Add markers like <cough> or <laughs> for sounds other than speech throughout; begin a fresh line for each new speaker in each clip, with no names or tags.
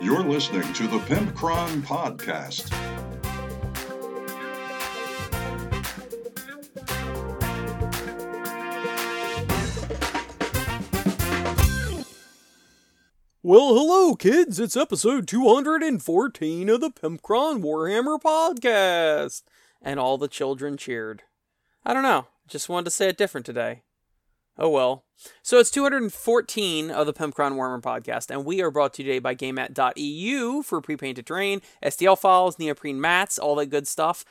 You're listening to the Pimpcron Podcast.
Well, hello, kids. It's episode 214 of the Pimpcron Warhammer podcast. And all the children cheered. I don't know. Just wanted to say it different today. Oh well. So it's 214 of the Pimpcron Warhammer podcast, and we are brought to you today by GameMat.eu for pre-painted terrain, STL files, neoprene mats, all that good stuff.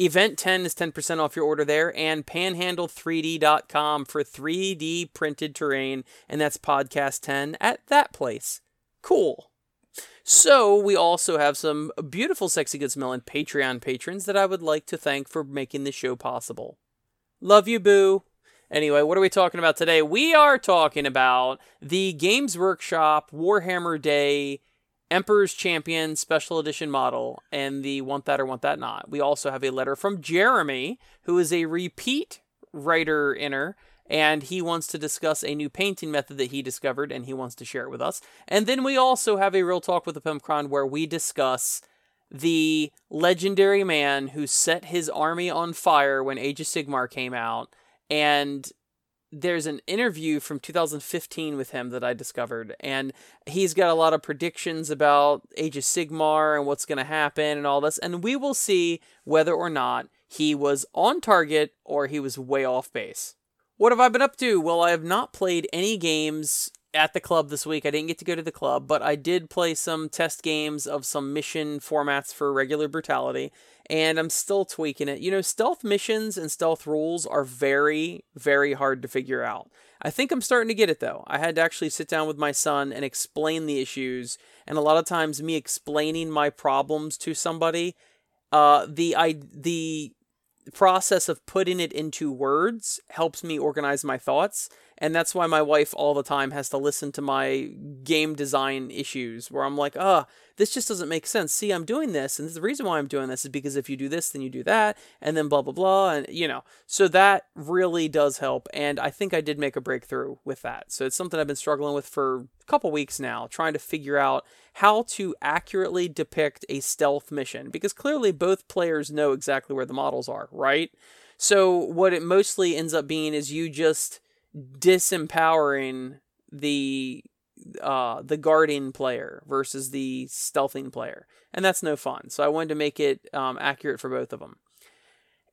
Event 10 is 10% off your order there, and panhandle3d.com for 3D printed terrain, and that's podcast 10 at that place. Cool. So, we also have some beautiful, sexy, good smelling Patreon patrons that I would like to thank for making this show possible. Love you, boo. Anyway, what are we talking about today? We are talking about the Games Workshop Warhammer Day Emperor's Champion Special Edition model and the Want That or Want That Not. We also have a letter from Jeremy, who is a repeat writer inner, and he wants to discuss a new painting method that he discovered and he wants to share it with us. And then we also have a real talk with the Pimpcron where we discuss the legendary man who set his army on fire when Age of Sigmar came out and there's an interview from 2015 with him that I discovered, and he's got a lot of predictions about Age of Sigmar and what's going to happen and all this, and we will see whether or not he was on target or he was way off base. What have I been up to? Well, I have not played any games at the club this week. I didn't get to go to the club, but I did play some test games of some mission formats for regular brutality, and I'm still tweaking it. You know, stealth missions and stealth rules are very, very hard to figure out. I think I'm starting to get it though. I had to actually sit down with my son and explain the issues, and a lot of times me explaining my problems to somebody, uh, the I the process of putting it into words helps me organize my thoughts and that's why my wife all the time has to listen to my game design issues where I'm like, "Ah, this just doesn't make sense. See, I'm doing this, and the reason why I'm doing this is because if you do this, then you do that, and then blah blah blah, and you know." So that really does help, and I think I did make a breakthrough with that. So it's something I've been struggling with for a couple weeks now, trying to figure out how to accurately depict a stealth mission because clearly both players know exactly where the models are, right? So what it mostly ends up being is you just disempowering the uh, the guarding player versus the stealthing player, and that's no fun. So I wanted to make it um, accurate for both of them.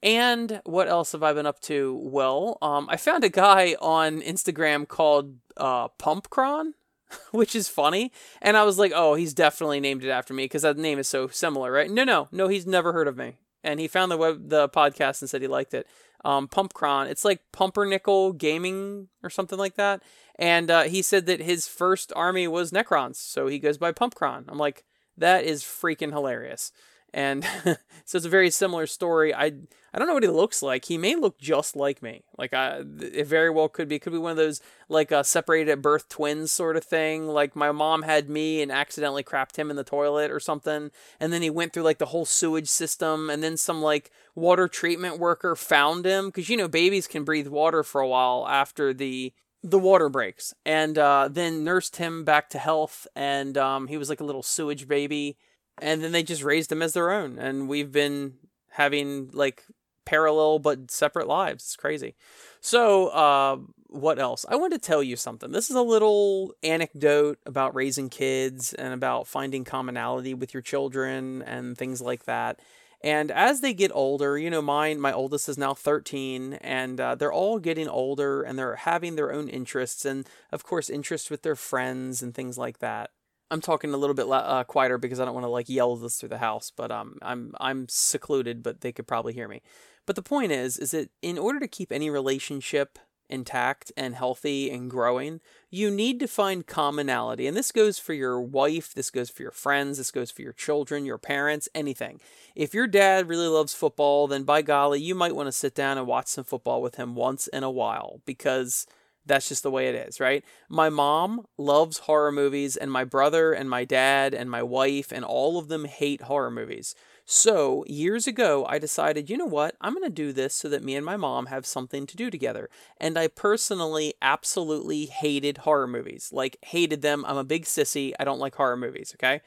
And what else have I been up to? Well, um, I found a guy on Instagram called uh, Pumpcron, <laughs> which is funny, and I was like, oh, he's definitely named it after me because that name is so similar, right? No, no, no, he's never heard of me, and he found the web the podcast and said he liked it um, Pumpcron. It's like Pumpernickel Gaming or something like that. And uh, he said that his first army was Necrons, so he goes by Pumpcron. I'm like, that is freaking hilarious. And <laughs> so it's a very similar story. I I don't know what he looks like. He may look just like me. Like I, it very well could be. Could be one of those like uh, separated at birth twins sort of thing. Like my mom had me and accidentally crapped him in the toilet or something, and then he went through like the whole sewage system, and then some like water treatment worker found him because you know babies can breathe water for a while after the the water breaks, and uh, then nursed him back to health, and um, he was like a little sewage baby and then they just raised them as their own and we've been having like parallel but separate lives. It's crazy. So uh, what else? I want to tell you something. This is a little anecdote about raising kids and about finding commonality with your children and things like that. And as they get older you know mine my oldest is now 13 and uh, they're all getting older and they're having their own interests and of course interests with their friends and things like that I'm talking a little bit uh, quieter because I don't want to like yell this through the house, but um, I'm I'm secluded, but they could probably hear me. But the point is, is that in order to keep any relationship intact and healthy and growing, you need to find commonality. And this goes for your wife, this goes for your friends, this goes for your children, your parents, anything. If your dad really loves football, then by golly, you might want to sit down and watch some football with him once in a while because that's just the way it is, right? My mom loves horror movies, and my brother and my dad and my wife and all of them hate horror movies. So, years ago, I decided, you know what? I'm going to do this so that me and my mom have something to do together. And I personally absolutely hated horror movies. Like, hated them. I'm a big sissy. I don't like horror movies, okay?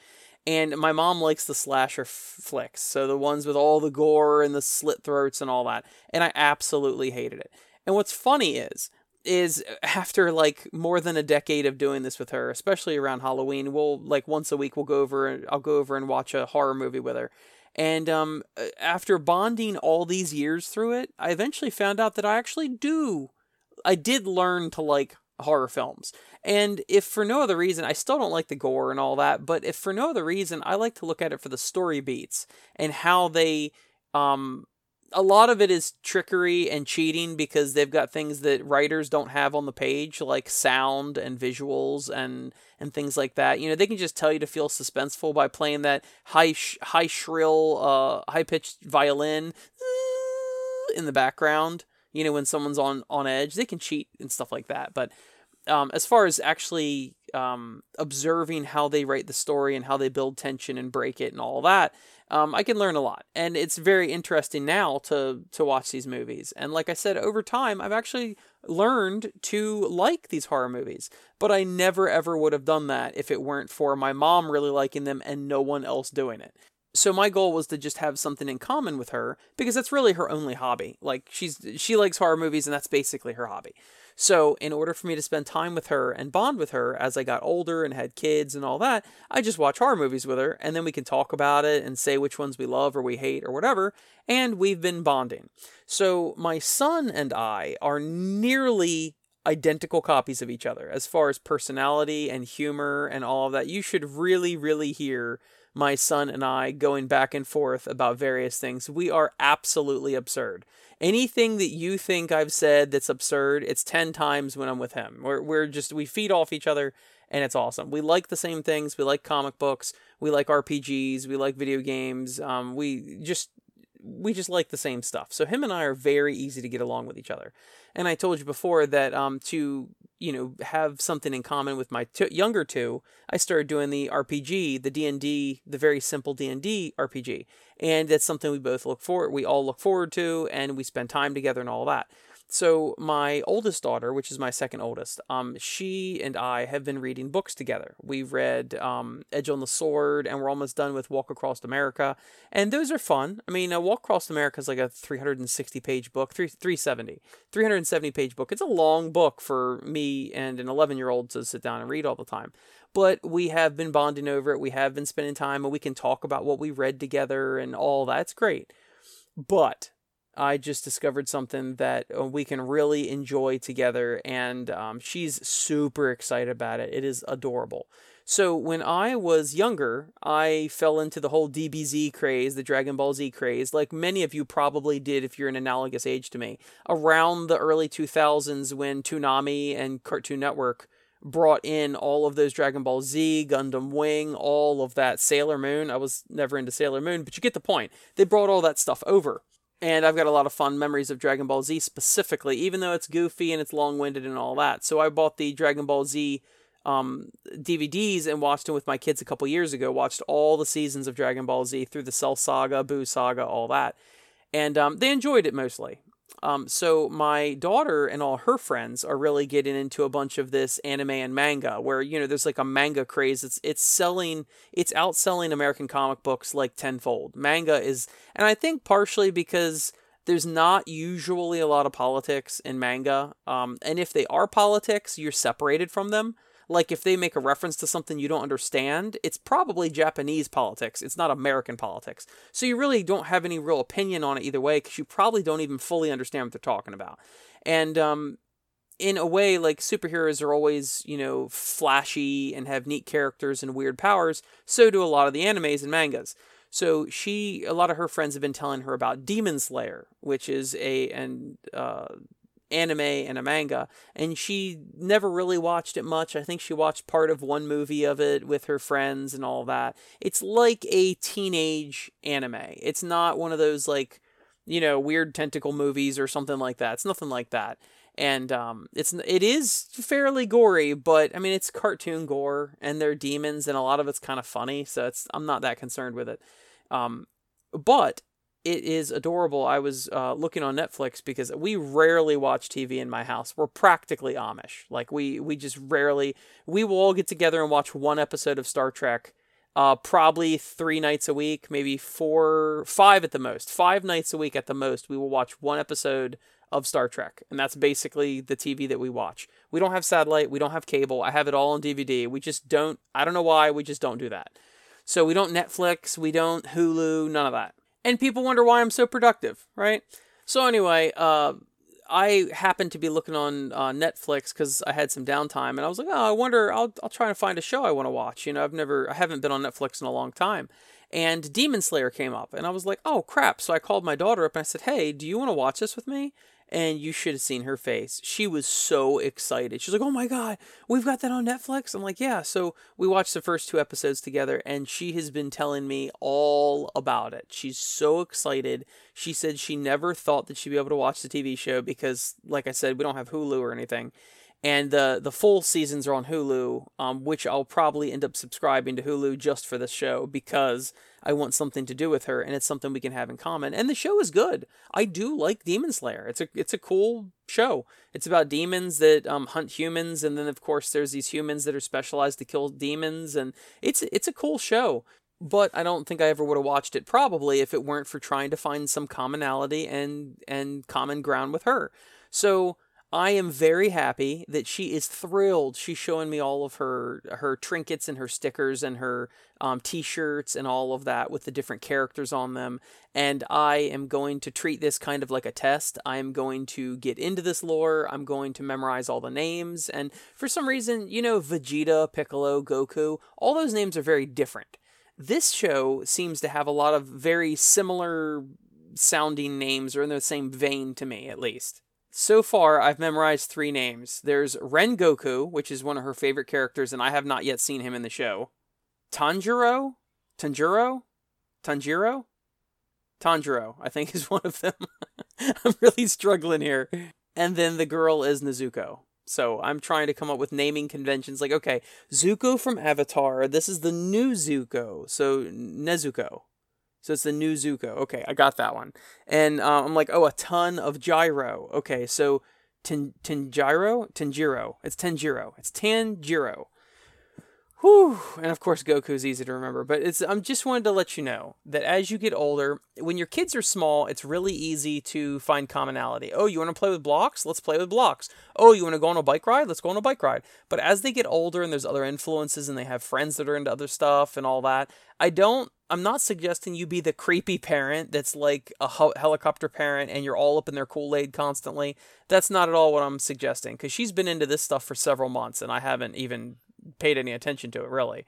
And my mom likes the slasher f- flicks. So, the ones with all the gore and the slit throats and all that. And I absolutely hated it. And what's funny is, is after like more than a decade of doing this with her, especially around Halloween, we'll like once a week we'll go over and I'll go over and watch a horror movie with her. And um, after bonding all these years through it, I eventually found out that I actually do, I did learn to like horror films. And if for no other reason, I still don't like the gore and all that, but if for no other reason, I like to look at it for the story beats and how they um a lot of it is trickery and cheating because they've got things that writers don't have on the page like sound and visuals and and things like that. You know they can just tell you to feel suspenseful by playing that high sh- high shrill uh high pitched violin in the background you know when someone's on on edge. They can cheat and stuff like that but um, as far as actually um, observing how they write the story and how they build tension and break it and all that um, I can learn a lot, and it's very interesting now to to watch these movies. And like I said, over time, I've actually learned to like these horror movies. But I never ever would have done that if it weren't for my mom really liking them and no one else doing it. So my goal was to just have something in common with her because that's really her only hobby. Like she's she likes horror movies and that's basically her hobby. So, in order for me to spend time with her and bond with her as I got older and had kids and all that, I just watch horror movies with her and then we can talk about it and say which ones we love or we hate or whatever. And we've been bonding. So, my son and I are nearly identical copies of each other as far as personality and humor and all of that. You should really, really hear my son and I going back and forth about various things. We are absolutely absurd anything that you think I've said that's absurd, it's 10 times when I'm with him. We're, we're just, we feed off each other and it's awesome. We like the same things. We like comic books. We like RPGs. We like video games. Um, we just, we just like the same stuff. So him and I are very easy to get along with each other. And I told you before that um, to you know have something in common with my t- younger two, I started doing the RPG, the D and D, the very simple D and D RPG, and that's something we both look forward, we all look forward to, and we spend time together and all that. So my oldest daughter, which is my second oldest, um, she and I have been reading books together. We've read um, Edge on the Sword, and we're almost done with Walk Across America, and those are fun. I mean, Walk Across America is like a 360 page book, three 370, 370 page book. It's a long book for me and an 11 year old to sit down and read all the time. But we have been bonding over it. We have been spending time, and we can talk about what we read together and all that's great. But I just discovered something that uh, we can really enjoy together, and um, she's super excited about it. It is adorable. So, when I was younger, I fell into the whole DBZ craze, the Dragon Ball Z craze, like many of you probably did if you're an analogous age to me, around the early 2000s when Toonami and Cartoon Network brought in all of those Dragon Ball Z, Gundam Wing, all of that, Sailor Moon. I was never into Sailor Moon, but you get the point. They brought all that stuff over. And I've got a lot of fond memories of Dragon Ball Z specifically, even though it's goofy and it's long winded and all that. So I bought the Dragon Ball Z um, DVDs and watched them with my kids a couple years ago. Watched all the seasons of Dragon Ball Z through the Cell Saga, Buu Saga, all that. And um, they enjoyed it mostly. Um, so my daughter and all her friends are really getting into a bunch of this anime and manga, where you know there's like a manga craze. It's it's selling, it's outselling American comic books like tenfold. Manga is, and I think partially because there's not usually a lot of politics in manga, um, and if they are politics, you're separated from them like if they make a reference to something you don't understand, it's probably Japanese politics. It's not American politics. So you really don't have any real opinion on it either way because you probably don't even fully understand what they're talking about. And um, in a way, like superheroes are always, you know, flashy and have neat characters and weird powers. So do a lot of the animes and mangas. So she, a lot of her friends have been telling her about Demon Slayer, which is a and uh, anime and a manga, and she never really watched it much. I think she watched part of one movie of it with her friends and all that. It's like a teenage anime. It's not one of those like, you know, weird tentacle movies or something like that. It's nothing like that. And um, it's it is fairly gory, but I mean it's cartoon gore, and they're demons, and a lot of it's kind of funny, so it's I'm not that concerned with it. Um, but it is adorable. I was uh, looking on Netflix because we rarely watch TV in my house. We're practically Amish. Like we we just rarely we will all get together and watch one episode of Star Trek. Uh, probably three nights a week, maybe four, five at the most. Five nights a week at the most, we will watch one episode of Star Trek, and that's basically the TV that we watch. We don't have satellite, we don't have cable. I have it all on DVD. We just don't. I don't know why. We just don't do that. So we don't Netflix, we don't Hulu, none of that and people wonder why I'm so productive, right? So anyway, uh, I happened to be looking on uh, Netflix because I had some downtime, and I was like, oh, I wonder, I'll I'll try and find a show I want to watch. You know, I've never, I haven't been on Netflix in a long time, and Demon Slayer came up, and I was like, oh crap! So I called my daughter up and I said, hey, do you want to watch this with me? And you should have seen her face. She was so excited. She's like, "Oh my god, we've got that on Netflix." I'm like, "Yeah." So we watched the first two episodes together, and she has been telling me all about it. She's so excited. She said she never thought that she'd be able to watch the TV show because, like I said, we don't have Hulu or anything and the the full seasons are on Hulu, um, which I'll probably end up subscribing to Hulu just for this show because I want something to do with her, and it's something we can have in common. And the show is good. I do like Demon Slayer. It's a it's a cool show. It's about demons that um, hunt humans, and then of course there's these humans that are specialized to kill demons, and it's it's a cool show. But I don't think I ever would have watched it probably if it weren't for trying to find some commonality and and common ground with her. So I am very happy that she is thrilled. She's showing me all of her her trinkets and her stickers and her um, t-shirts and all of that with the different characters on them. And I am going to treat this kind of like a test. I am going to get into this lore. I'm going to memorize all the names. And for some reason, you know, Vegeta, Piccolo, Goku, all those names are very different. This show seems to have a lot of very similar sounding names or in the same vein to me, at least. So far, I've memorized three names. There's Rengoku, which is one of her favorite characters, and I have not yet seen him in the show. Tanjiro? Tanjiro? Tanjiro? Tanjiro, I think <laughs> is one of them. <laughs> I'm really struggling here. And then the girl is Nezuko. So I'm trying to come up with naming conventions like, okay, Zuko from Avatar, this is the new Zuko. So Nezuko. So it's the new Zuko. Okay, I got that one. And uh, I'm like, oh, a ton of gyro. Okay, so Ten Tenjiro? Tenjiro. It's Tenjiro. It's Tanjiro. Whew. And of course, Goku's easy to remember. But it's I'm just wanted to let you know that as you get older, when your kids are small, it's really easy to find commonality. Oh, you want to play with blocks? Let's play with blocks. Oh, you want to go on a bike ride? Let's go on a bike ride. But as they get older and there's other influences and they have friends that are into other stuff and all that, I don't I'm not suggesting you be the creepy parent that's like a helicopter parent and you're all up in their Kool Aid constantly. That's not at all what I'm suggesting because she's been into this stuff for several months and I haven't even paid any attention to it really.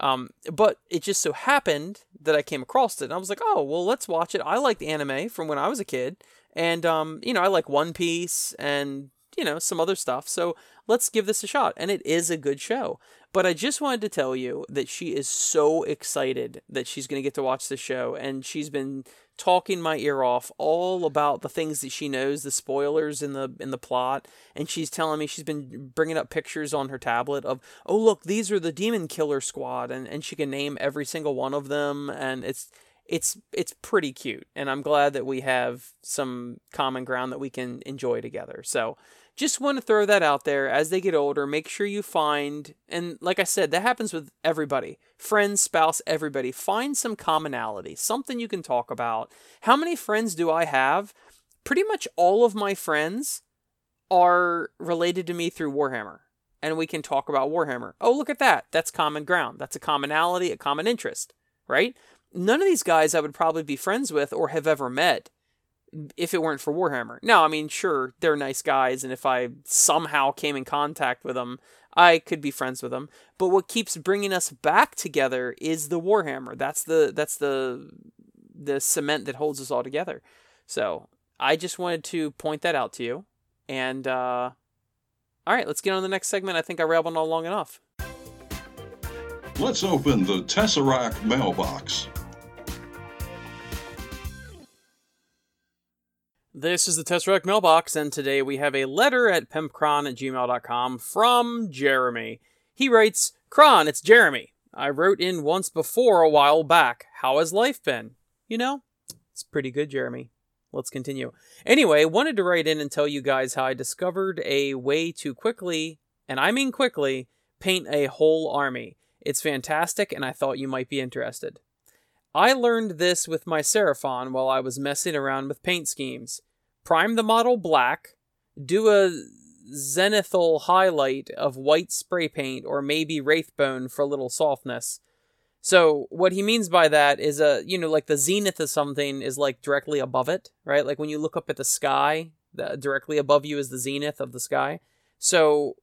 Um, but it just so happened that I came across it and I was like, oh, well, let's watch it. I liked anime from when I was a kid. And, um, you know, I like One Piece and, you know, some other stuff. So let's give this a shot. And it is a good show. But I just wanted to tell you that she is so excited that she's going to get to watch the show. And she's been talking my ear off all about the things that she knows, the spoilers in the in the plot, and she's telling me she's been bringing up pictures on her tablet of, "Oh, look, these are the demon killer squad." And and she can name every single one of them and it's it's it's pretty cute. And I'm glad that we have some common ground that we can enjoy together. So, just want to throw that out there as they get older make sure you find and like i said that happens with everybody friends spouse everybody find some commonality something you can talk about. How many friends do i have? Pretty much all of my friends are related to me through warhammer and we can talk about warhammer. Oh look at that that's common ground that's a commonality a common interest right? None of these guys i would probably be friends with or have ever met if it weren't for Warhammer. Now, I mean, sure, they're nice guys, and if I somehow came in contact with them, I could be friends with them. But what keeps bringing us back together is the Warhammer. That's the that's the the cement that holds us all together. So I just wanted to point that out to you. And uh, all right, let's get on to the next segment. I think I rambled on long enough.
Let's open the Tesseract mailbox.
This is the Tesseract mailbox, and today we have a letter at pimpcron at gmail.com from Jeremy. He writes, Kron, it's Jeremy. I wrote in once before a while back. How has life been? you know? It's pretty good, Jeremy. Let's continue. Anyway, wanted to write in and tell you guys how I discovered a way to quickly, and I mean quickly, paint a whole army. It's fantastic, and I thought you might be interested. I learned this with my Seraphon while I was messing around with paint schemes. Prime the model black, do a zenithal highlight of white spray paint or maybe wraithbone for a little softness. So what he means by that is a you know like the zenith of something is like directly above it, right? Like when you look up at the sky, the, directly above you is the zenith of the sky. So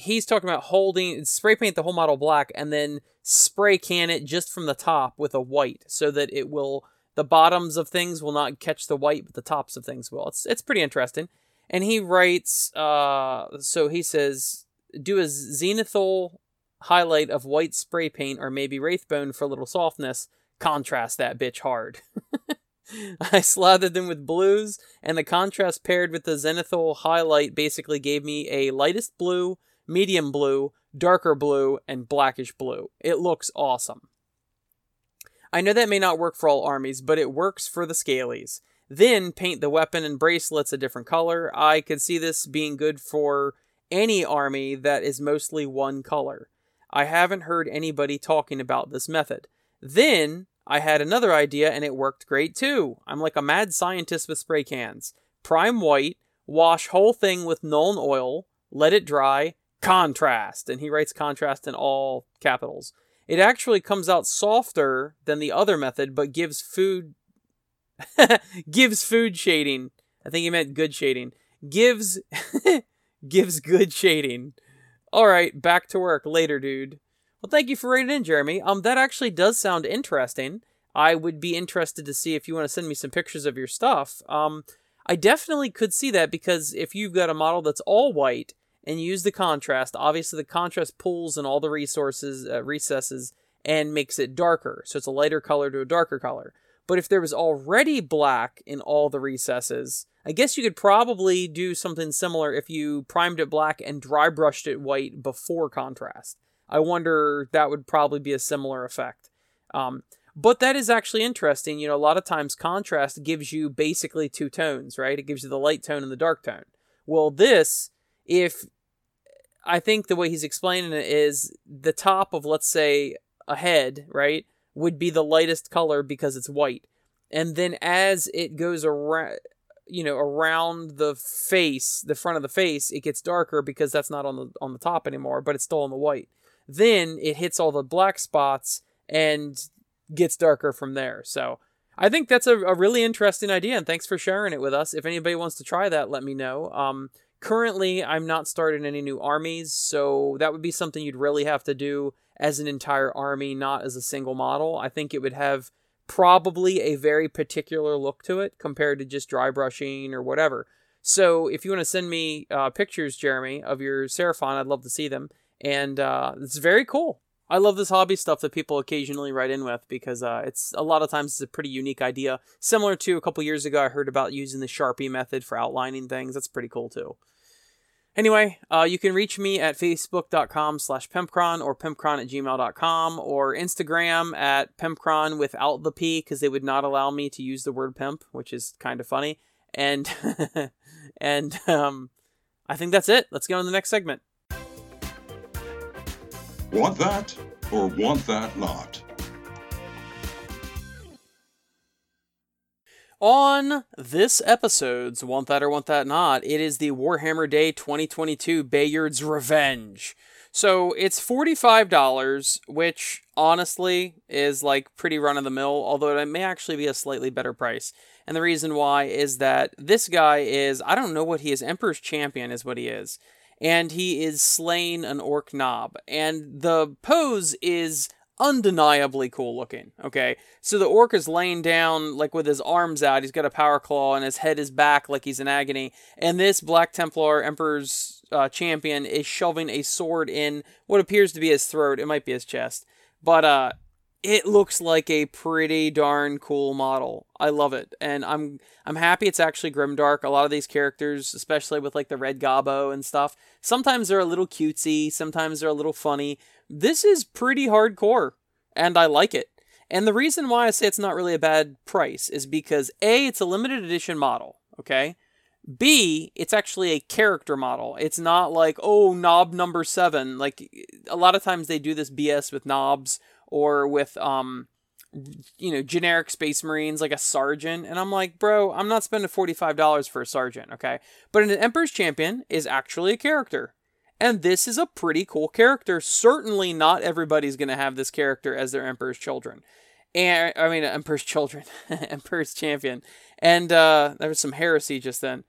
he's talking about holding spray paint the whole model black and then spray can it just from the top with a white so that it will the bottoms of things will not catch the white but the tops of things will. It's it's pretty interesting. And he writes uh so he says do a zenithal highlight of white spray paint or maybe wraithbone for a little softness. Contrast that bitch hard. <laughs> I slathered them with blues, and the contrast paired with the zenithal highlight basically gave me a lightest blue, medium blue, darker blue, and blackish blue. It looks awesome. I know that may not work for all armies, but it works for the scalies. Then paint the weapon and bracelets a different color. I could see this being good for any army that is mostly one color. I haven't heard anybody talking about this method. Then I had another idea and it worked great too. I'm like a mad scientist with spray cans. Prime white, wash whole thing with Nuln Oil, let it dry, contrast. And he writes contrast in all capitals. It actually comes out softer than the other method, but gives food <laughs> gives food shading. I think he meant good shading. Gives <laughs> gives good shading. All right, back to work later, dude. Well, thank you for writing in, Jeremy. Um, that actually does sound interesting. I would be interested to see if you want to send me some pictures of your stuff. Um, I definitely could see that because if you've got a model that's all white and use the contrast, obviously the contrast pulls in all the resources, uh, recesses, and makes it darker. So it's a lighter color to a darker color. But if there was already black in all the recesses, I guess you could probably do something similar if you primed it black and dry brushed it white before contrast. I wonder that would probably be a similar effect. Um, but that is actually interesting. You know, a lot of times contrast gives you basically two tones, right? It gives you the light tone and the dark tone. Well, this, if I think the way he's explaining it is the top of, let's say, a head, right, would be the lightest color because it's white. And then as it goes around, you know around the face the front of the face it gets darker because that's not on the on the top anymore but it's still on the white. Then it hits all the black spots and gets darker from there. So i think that's a, a really interesting idea and thanks for sharing it with us. If anybody wants to try that let me know. Um, currently i'm not starting any new armies so that would be something you'd really have to do as an entire army not as a single model i think it would have probably a very particular look to it compared to just dry brushing or whatever. So if you want to send me uh, pictures, Jeremy, of your Seraphon, I'd love to see them. And uh, it's very cool. I love this hobby stuff that people occasionally write in with because uh, it's a lot of times it's a pretty unique idea. Similar to a couple years ago, I heard about using the Sharpie method for outlining things. That's pretty cool too. Anyway, uh, you can reach me at facebook.com slash pimpcron or pimpcron at gmail.com or Instagram at pimpcron without the P because they would not allow me to use the word pimp, which is kind of funny. And, <laughs> and um, I think that's it. Let's go on to the next segment.
Want that or want that not?
On this episode's Want That or Want That Not, it is the Warhammer Day 2022 Bayard's Revenge. So it's $45, which honestly is like pretty run of the mill, although it may actually be a slightly better price. And the reason why is that this guy is, I don't know what he is, Emperor's Champion is what he is. And he is slaying an orc nob. And the pose is undeniably cool looking. Okay, so the orc is laying down like with his arms out. He's got a power claw and his head is back like he's in agony. And this Black Templar Emperor's uh, champion is shoving a sword in what appears to be his throat. It might be his chest, but uh, it looks like a pretty darn cool model. I love it, and I'm I'm happy it's actually grimdark. A lot of these characters, especially with like the red gobbo and stuff, sometimes they're a little cutesy, sometimes they're a little funny, this is pretty hardcore, and I like it. And the reason why I say it's not really a bad price is because A, it's a limited edition model, okay? B, it's actually a character model. It's not like, oh, nob number seven. Like a lot of times they do this BS with nobs or with um you know, generic space marines like a sergeant. And I'm like, bro, I'm not spending $45 for a sergeant, okay? But an Emperor's Champion is actually a character. And this is a pretty cool character. Certainly not everybody's going to have this character as their Emperor's children. And I mean, Emperor's children, <laughs> Emperor's champion. And uh, there was some heresy just then.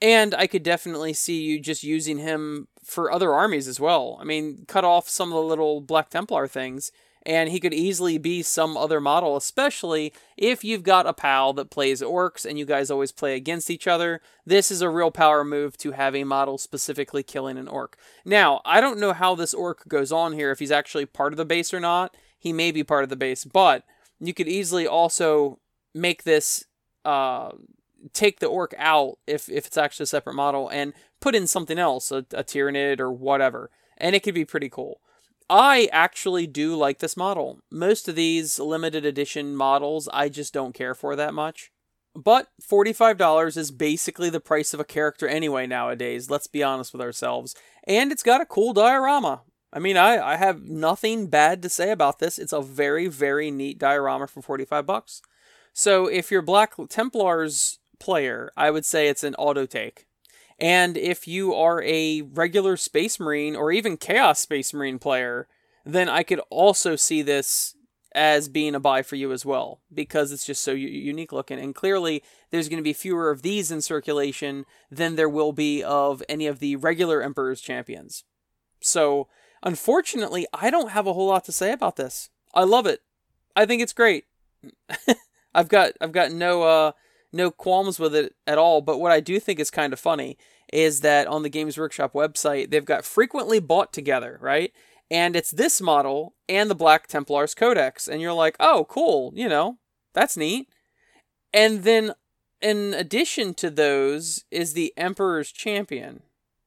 And I could definitely see you just using him for other armies as well. I mean, cut off some of the little Black Templar things and he could easily be some other model, especially if you've got a pal that plays orcs and you guys always play against each other. This is a real power move to have a model specifically killing an orc. Now, I don't know how this orc goes on here, if he's actually part of the base or not. He may be part of the base, but you could easily also make this uh, take the orc out if, if it's actually a separate model and put in something else, a, a Tyranid or whatever. And it could be pretty cool. I actually do like this model. Most of these limited edition models I just don't care for that much. But $45 is basically the price of a character anyway nowadays, let's be honest with ourselves. And it's got a cool diorama. I mean, I, I have nothing bad to say about this. It's a very, very neat diorama for 45 bucks. So if you're Black Templars player, I would say it's an auto take. And if you are a regular Space Marine or even Chaos Space Marine player, then I could also see this as being a buy for you as well because it's just so unique looking. And clearly, there's going to be fewer of these in circulation than there will be of any of the regular Emperor's champions. So, unfortunately, I don't have a whole lot to say about this. I love it. I think it's great. <laughs> I've got I've got no uh no qualms with it at all. But what I do think is kind of funny is that on the Games Workshop website, they've got frequently bought together, right? And it's this model and the Black Templars Codex. And you're like, oh, cool, you know, that's neat. And then in addition to those is the Emperor's Champion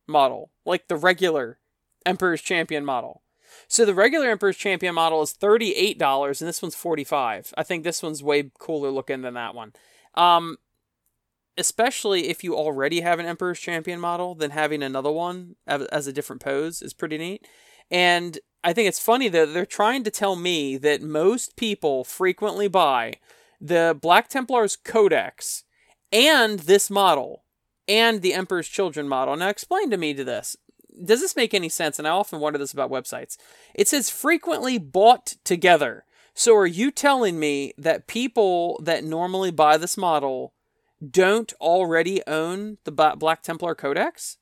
model, like the regular Emperor's Champion model. So the regular Emperor's Champion model is $38 and this one's 45. I think this one's way cooler looking than that one. Um, especially if you already have an Emperor's Champion model, then having another one as a different pose is pretty neat. And I think it's funny that they're trying to tell me that most people frequently buy the Black Templar's Codex and this model and the Emperor's Children model. Now, explain to me to this. Does this make any sense? And I often wonder this about websites. It says frequently bought together. So are you telling me that people that normally buy this model don't already own the Black Templar Codex?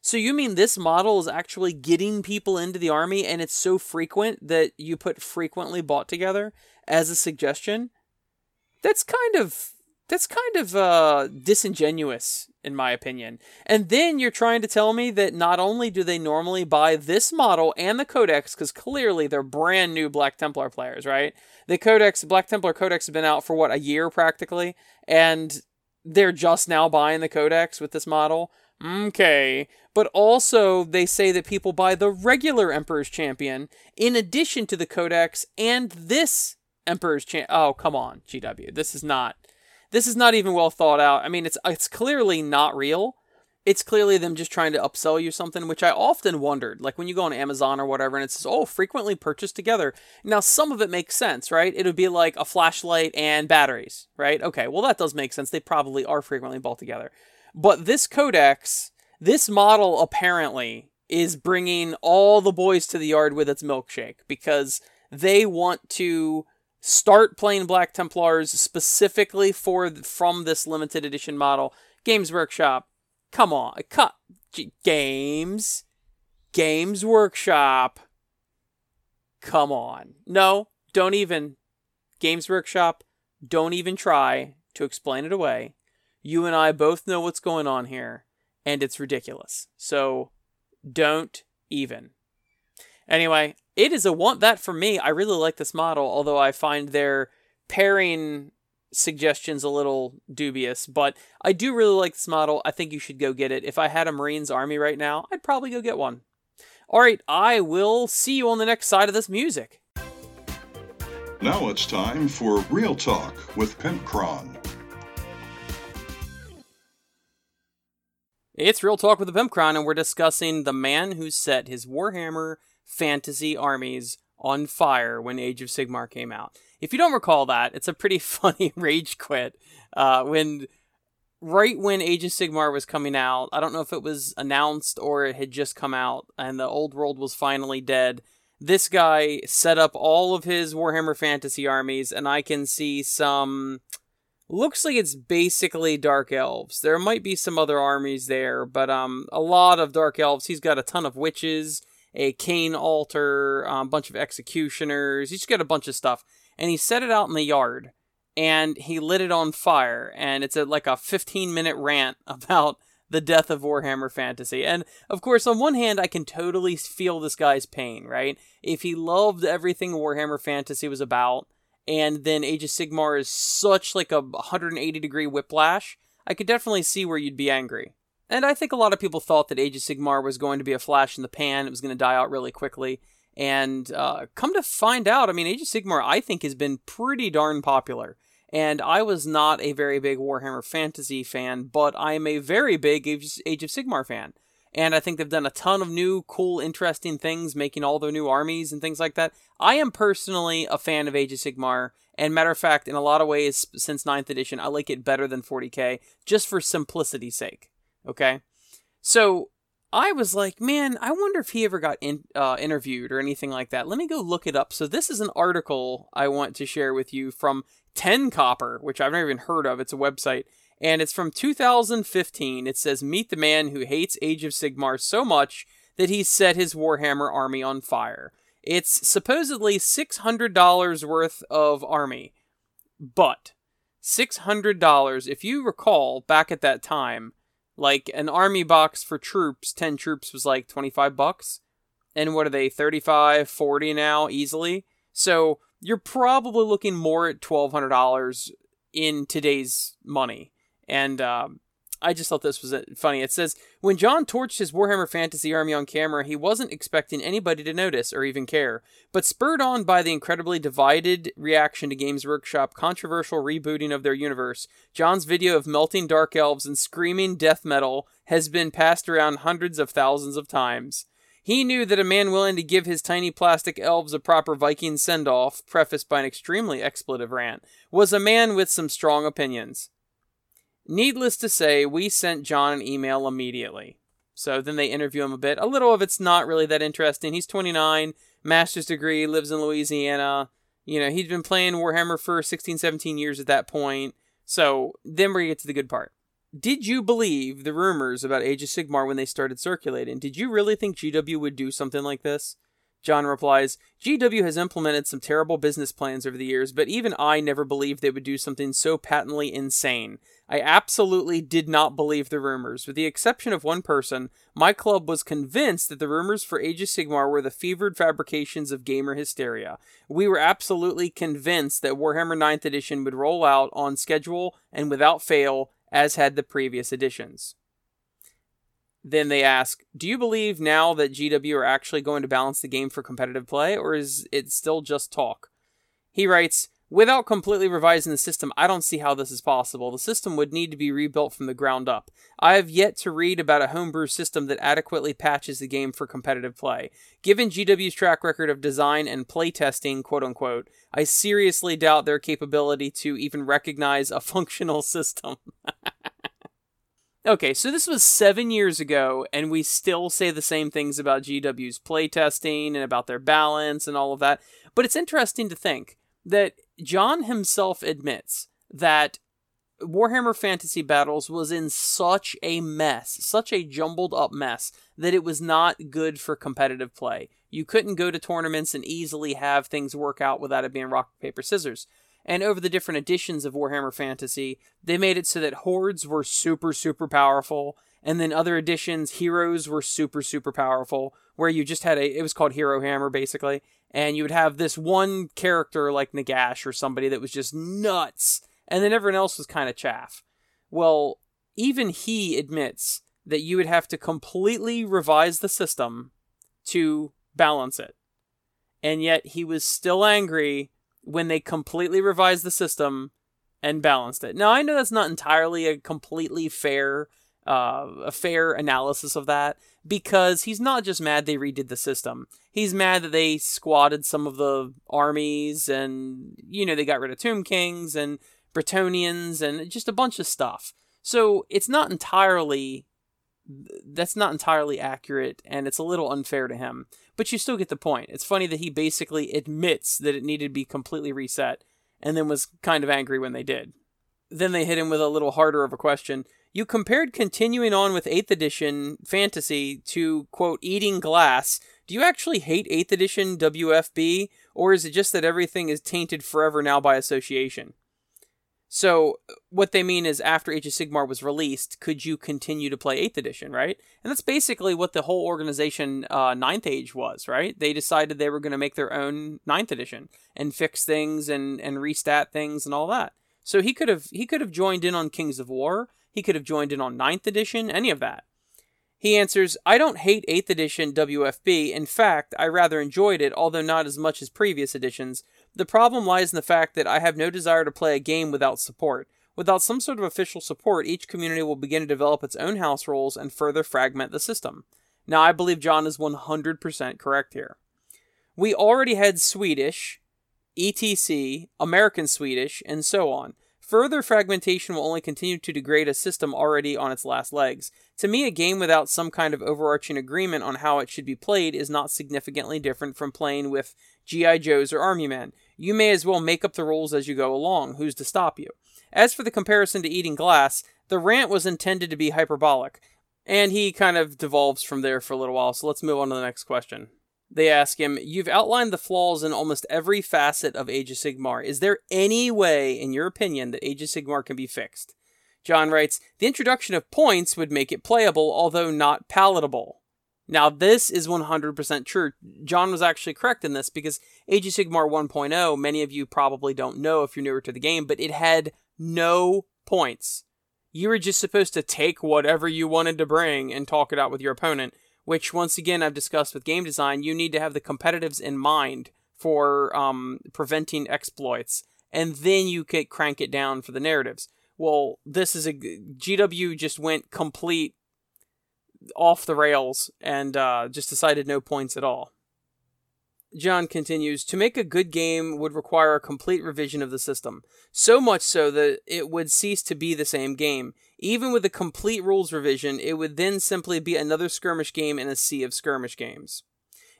So you mean this model is actually getting people into the army and it's so frequent that you put frequently bought together as a suggestion? That's kind of that's kind of uh, disingenuous in my opinion. And then you're trying to tell me that not only do they normally buy this model and the Codex, because clearly they're brand new Black Templar players, right? The Codex, Black Templar Codex has been out for what, a year practically? And they're just now buying the Codex with this model. Okay. But also, they say that people buy the regular Emperor's Champion in addition to the Codex and this Emperor's Champion. Oh, come on, GW. This is not this is not even well thought out. I mean, it's it's clearly not real. It's clearly them just trying to upsell you something, which I often wondered. Like when you go on Amazon or whatever, and it says, "Oh, frequently purchased together." Now, some of it makes sense, right? It would be like a flashlight and batteries, right? Okay, well that does make sense. They probably are frequently bought together. But this codex, this model apparently is bringing all the boys to the yard with its milkshake because they want to start playing Black Templars specifically for from this limited edition model. Games Workshop, come on, cut games, Games Workshop. Come on, no, don't even. Games Workshop, don't even try to explain it away. You and I both know what's going on here, and it's ridiculous. So, don't even. Anyway, it is a want that for me. I really like this model, although I find their pairing suggestions a little dubious, but I do really like this model. I think you should go get it. If I had a Marines army right now, I'd probably go get one. All right, I will see you on the next side of this music.
Now it's time for Real Talk with Pimpcron.
It's Real Talk with the Pimpcron, and we're discussing the man who set his Warhammer fantasy armies on fire when Age of Sigmar came out. If you don't recall that, it's a pretty <laughs> funny rage quit. Uh, when right when Age of Sigmar was coming out, I don't know if it was announced or it had just come out, and the old world was finally dead. This guy set up all of his Warhammer Fantasy armies, and I can see some. Looks like it's basically Dark Elves. There might be some other armies there, but um, a lot of Dark Elves. He's got a ton of witches, a Khaine altar, a um, bunch of executioners. He's got a bunch of stuff, and he set it out in the yard and he lit it on fire and it's a, like a 15 minute rant <laughs> about the death of Warhammer Fantasy. And of course, on one hand, I can totally feel this guy's pain, right? If he loved everything Warhammer Fantasy was about, and then Age of Sigmar is such like a 180 degree whiplash, I could definitely see where you'd be angry. And I think a lot of people thought that Age of Sigmar was going to be a flash in the pan, it was going to die out really quickly. And uh, come to find out, I mean, Age of Sigmar, I think, has been pretty darn popular. And I was not a very big Warhammer Fantasy fan, but I am a very big Age of Sigmar fan. And I think they've done a ton of new, cool, interesting things, making all their new armies and things like that. I am personally a fan of Age of Sigmar. And matter of fact, in a lot of ways, since 9th edition, I like it better than 40k, just for simplicity's sake. Okay? So I was like, man, I wonder if he ever got in, uh, interviewed or anything like that. Let me go look it up. So this is an article I want to share with you from Ten Copper, which I've never even heard of. It's a website, and it's from 2015. It says, "Meet the man who hates Age of Sigmar so much that he set his Warhammer army on fire." It's supposedly $600 worth of army, but $600, if you recall, back at that time like an army box for troops, 10 troops was like 25 bucks. And what are they, 35, 40 now easily? So you're probably looking more at $1,200 in today's money. And um, I just thought this was uh, funny. It says when John torched his Warhammer Fantasy army on camera, he wasn't expecting anybody to notice or even care. But spurred on by the incredibly divided reaction to Games Workshop controversial rebooting of their universe, John's video of melting dark elves and screaming death metal has been passed around hundreds of thousands of times. He knew that a man willing to give his tiny plastic elves a proper Viking send off, prefaced by an extremely expletive rant, was a man with some strong opinions. Needless to say, we sent John an email immediately. So then they interview him a bit. A little of it's not really that interesting. He's 29, master's degree, lives in Louisiana. You know, he'd been playing Warhammer for 16, 17 years at that point. So then we get to the good part. Did you believe the rumors about Age of Sigmar when they started circulating? Did you really think GW would do something like this? John replies, GW has implemented some terrible business plans over the years, but even I never believed they would do something so patently insane. I absolutely did not believe the rumors. With the exception of one person, my club was convinced that the rumors for Age of Sigmar were the fevered fabrications of gamer hysteria. We were absolutely convinced that Warhammer 9th edition would roll out on schedule and without fail, as had the previous editions. Then they ask, Do you believe now that GW are actually going to balance the game for competitive play, or is it still just talk? He writes, Without completely revising the system, I don't see how this is possible. The system would need to be rebuilt from the ground up. I have yet to read about a homebrew system that adequately patches the game for competitive play. Given GW's track record of design and playtesting, quote unquote, I seriously doubt their capability to even recognize a <laughs> functional system. <laughs> Okay, so this was seven years ago, and we still say the same things about GW's playtesting and about their balance and all of that. But it's interesting to think that John himself admits that Warhammer Fantasy Battles was in such a mess, such a jumbled up mess, that it was not good for competitive play. You couldn't go to tournaments and easily have things work out without it being rock, paper, scissors. And over the different editions of Warhammer Fantasy, they made it so that hordes were super, super powerful. And then other editions, heroes were super, super powerful, where you just had a, it was called Hero Hammer basically. And you would have this one character like Nagash or somebody that was just nuts. And then everyone else was kind of chaff. Well, even he admits that you would have to completely revise the system to balance it. And yet he was still angry when they completely revised the system and balanced it. Now I know that's not entirely a completely fair uh, a fair analysis of that because he's not just mad they redid the system. He's mad that they squatted some of the armies and you know they got rid of Tomb Kings and Bretonnians and just a bunch of stuff. So it's not entirely that's not entirely accurate and it's a little unfair to him. But you still get the point. It's funny that he basically admits that it needed to be completely reset and then was kind of angry when they did. Then they hit him with a little harder of a question. You compared continuing on with 8th edition fantasy to, quote, eating glass. Do you actually hate 8th edition WFB, or is it just that everything is tainted forever now by association? So, what they mean is after Age of Sigmar was released, could you continue to play 8th edition, right? And that's basically what the whole organization, uh, 9th Age, was, right? They decided they were going to make their own 9th edition and fix things and, and restat things and all that. So he could have he could have joined in on Kings of War. He could have joined in on 9th edition, any of that. He answers, I don't hate 8th edition WFB. In fact, I rather enjoyed it, although not as much as previous editions. The problem lies in the fact that I have no desire to play a game without support. Without some sort of official support, each community will begin to develop its own house rules and further fragment the system. Now, I believe John is 100% correct here. We already had Swedish, ETC, American Swedish, and so on. Further fragmentation will only continue to degrade a system already on its last legs. To me, a game without some kind of overarching agreement on how it should be played is not significantly different from playing with G.I. Joes or Army Men. You may as well make up the rules as you go along. Who's to stop you? As for the comparison to eating glass, the rant was intended to be hyperbolic, and he kind of devolves from there for a little while, so let's move on to the next question. They ask him, You've outlined the flaws in almost every facet of Age of Sigmar. Is there any way, in your opinion, that Age of Sigmar can be fixed? John writes, The introduction of points would make it playable, although not palatable. Now, this is 100% true. John was actually correct in this because Age of Sigmar 1.0, many of you probably don't know if you're newer to the game, but it had no points. You were just supposed to take whatever you wanted to bring and talk it out with your opponent which once again I've discussed with game design, you need to have the competitives in mind for um, preventing exploits, and then you can crank it down for the narratives. Well, this is a GW just went complete off the rails and uh, just decided no points at all. John continues To make a good game would require a complete revision of the system, so much so that it would cease to be the same game. Even with a complete rules revision, it would then simply be another skirmish game in a sea of skirmish games.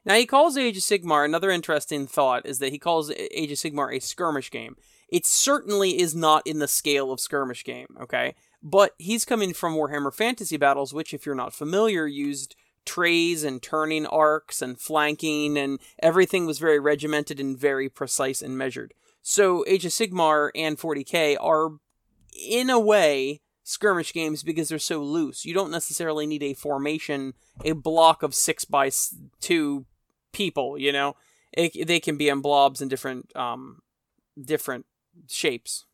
Now, he calls Age of Sigmar, another interesting thought is that he calls Age of Sigmar a skirmish game. It certainly is not in the scale of skirmish game, okay? But he's coming from Warhammer Fantasy Battles, which, if you're not familiar, used trays and turning arcs and flanking, and everything was very regimented and very precise and measured. So Age of Sigmar and 40k are, in a way, skirmish games because they're so loose. You don't necessarily need a formation, a block of six by two people. You know, it, they can be in blobs and different, um, different shapes.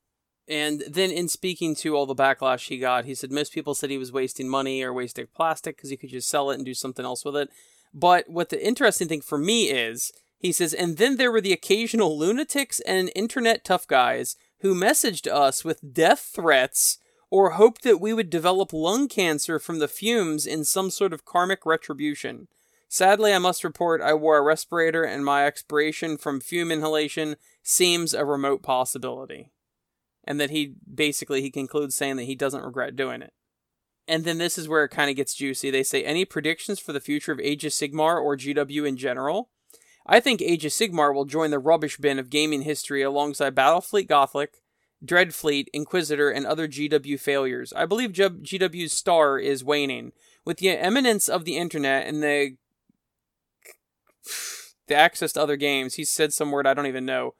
And then, in speaking to all the backlash he got, he said most people said he was wasting money or wasting plastic because he could just sell it and do something else with it. But what the interesting thing for me is, he says, and then there were the occasional lunatics and internet tough guys who messaged us with death threats or hoped that we would develop lung cancer from the fumes in some sort of karmic retribution. Sadly, I must report I wore a respirator and my expiration from fume inhalation seems a remote possibility and that he basically he concludes saying that he doesn't regret doing it. And then this is where it kind of gets juicy. They say any predictions for the future of Age of Sigmar or GW in general? I think Age of Sigmar will join the rubbish bin of gaming history alongside Battlefleet Gothic, Dreadfleet, Inquisitor, and other GW failures. I believe GW's star is waning. With the eminence of the internet and the the access to other games, he said some word I don't even know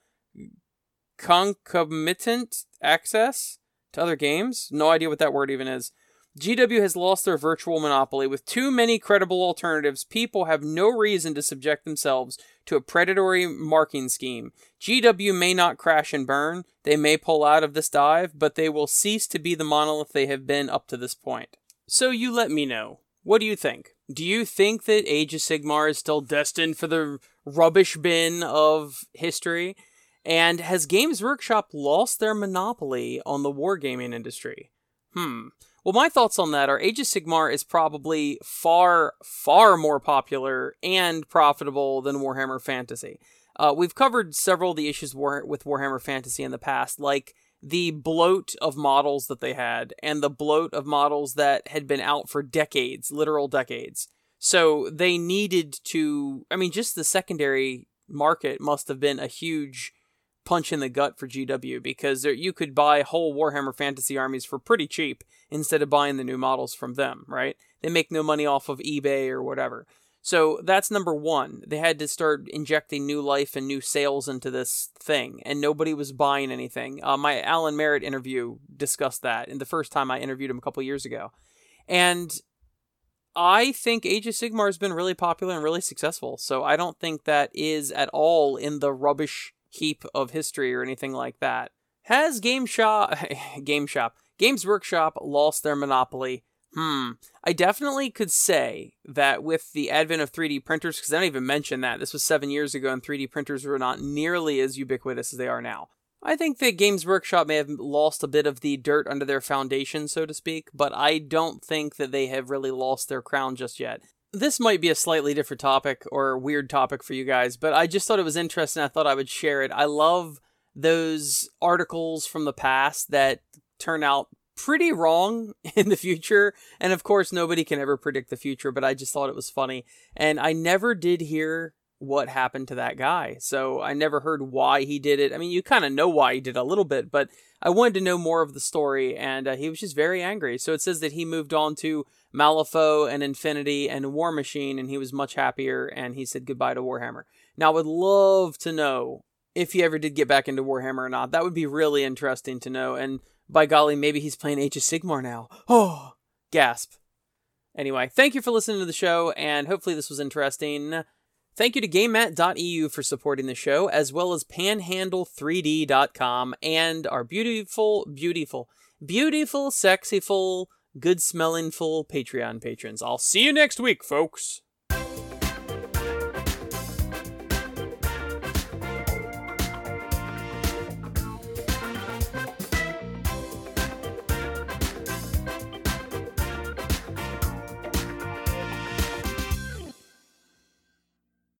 concomitant access to other games. No idea what that word even is. GW has lost their virtual monopoly. With too many credible alternatives, people have no reason to subject themselves to a predatory marking scheme. GW may not crash and burn, they may pull out of this dive, but they will cease to be the monolith they have been up to this point. So you let me know. What do you think? Do you think that Age of Sigmar is still destined for the rubbish bin of history? And has Games Workshop lost their monopoly on the wargaming industry? Hmm. Well, my thoughts on that are Age of Sigmar is probably far, far more popular and profitable than Warhammer Fantasy. Uh, we've covered several of the issues war- with Warhammer Fantasy in the past, like the bloat of models that they had and the bloat of models that had been out for decades, literal decades. So they needed to, I mean, just the secondary market must have been a huge punch in the gut for GW because there, you could buy whole Warhammer Fantasy armies for pretty cheap instead of buying the new models from them, right? They make no money off of eBay or whatever. So that's number one. They had to start injecting new life and new sales into this thing, and nobody was buying anything. Uh, my Alan Merrett interview discussed that in the first time I interviewed him a couple years ago. And I think Age of Sigmar has been really popular and really successful. So I don't think that is at all in the rubbish heap of history or anything like that. Has Game Shop, <laughs> Game Shop, Games Workshop lost their monopoly? Hmm. I definitely could say that with the advent of 3D printers, because I don't even mention that. This was seven years ago, and 3D printers were not nearly as ubiquitous as they are now. I think that Games Workshop may have lost a bit of the dirt under their foundation, so to speak, but I don't think that they have really lost their crown just yet. This might be a slightly different topic or weird topic for you guys, but I just thought it was interesting. I thought I would share it. I love those articles from the past that turn out pretty wrong <laughs> in the future. And of course, nobody can ever predict the future, but I just thought it was funny. And I never did hear what happened to that guy. So I never heard why he did it. I mean, you kind of know why he did a little bit, but I wanted to know more of the story, and uh, he was just very angry. So it says that he moved on to Malifaux and Infinity and Warmachine, and he was much happier, and he said goodbye to Warhammer. Now, I would love to know if he ever did get back into Warhammer or not. That would be really interesting to know. And by golly, maybe he's playing Age of Sigmar now. Oh, gasp. Anyway, thank you for listening to the show, and hopefully this was interesting. Thank you to GameMat.eu for supporting the show, as well as Panhandle3D.com and our beautiful, beautiful, beautiful, sexyful, good smelling full Patreon patrons. I'll see you next week, folks.